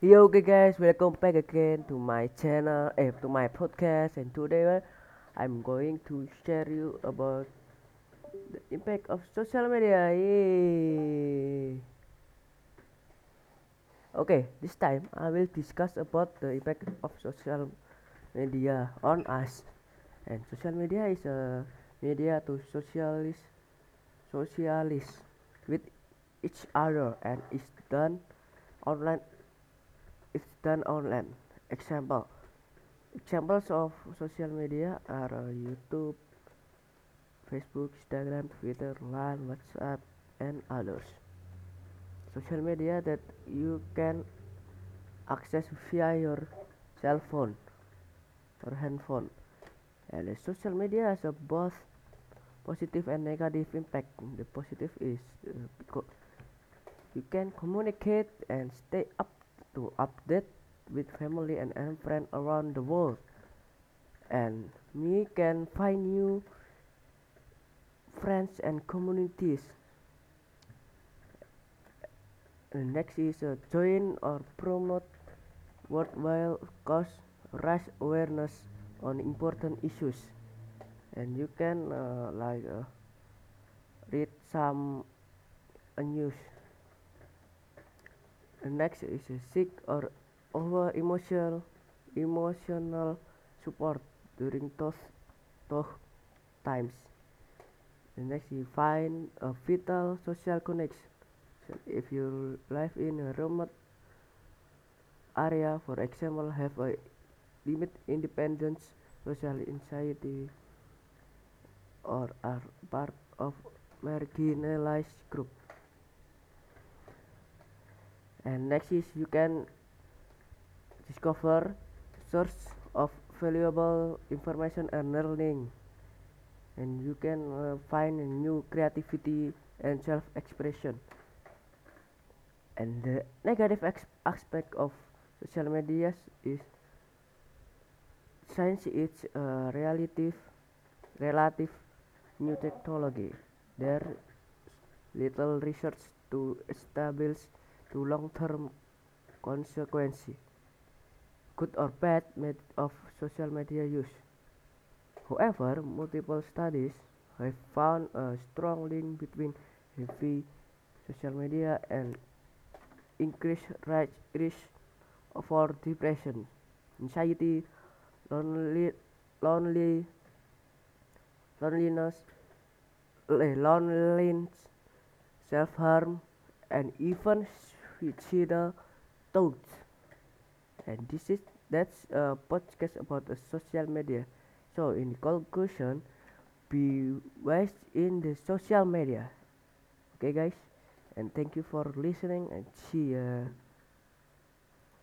Yo, okay, guys, welcome back again to my channel, eh, to my podcast, and today uh, I'm going to share you about the impact of social media. Yay! Okay, this time I will discuss about the impact of social media on us. And social media is a media to socialize, socialize with each other, and is done online it's done online. Example examples of social media are uh, YouTube, Facebook, Instagram, Twitter, Line, WhatsApp, and others. Social media that you can access via your cell phone or handphone. And the social media has a both positive and negative impact. The positive is uh, because you can communicate and stay up to update with family and, friends around the world. And me can find new friends and communities. And next is uh, join or promote worthwhile cause raise awareness on important issues. And you can uh, like uh, read some uh, news and next is a seek or over emotional emotional support during those tough times. The next you find a vital social connection. If you live in a remote area for example have a limit independence social anxiety or are part of marginalized group and next is you can discover source of valuable information and learning. And you can uh, find new creativity and self-expression. And the negative aspect of social media is since it's a relative relative new technology. There little research to establish to long-term consequences, good or bad of social media use. However, multiple studies have found a strong link between heavy social media and increased risk for depression, anxiety, lonely, lonely, loneliness, eh, loneliness, self-harm, and even suicidal thoughts and this is that's a podcast about the social media so in conclusion be wise in the social media okay guys and thank you for listening and see ya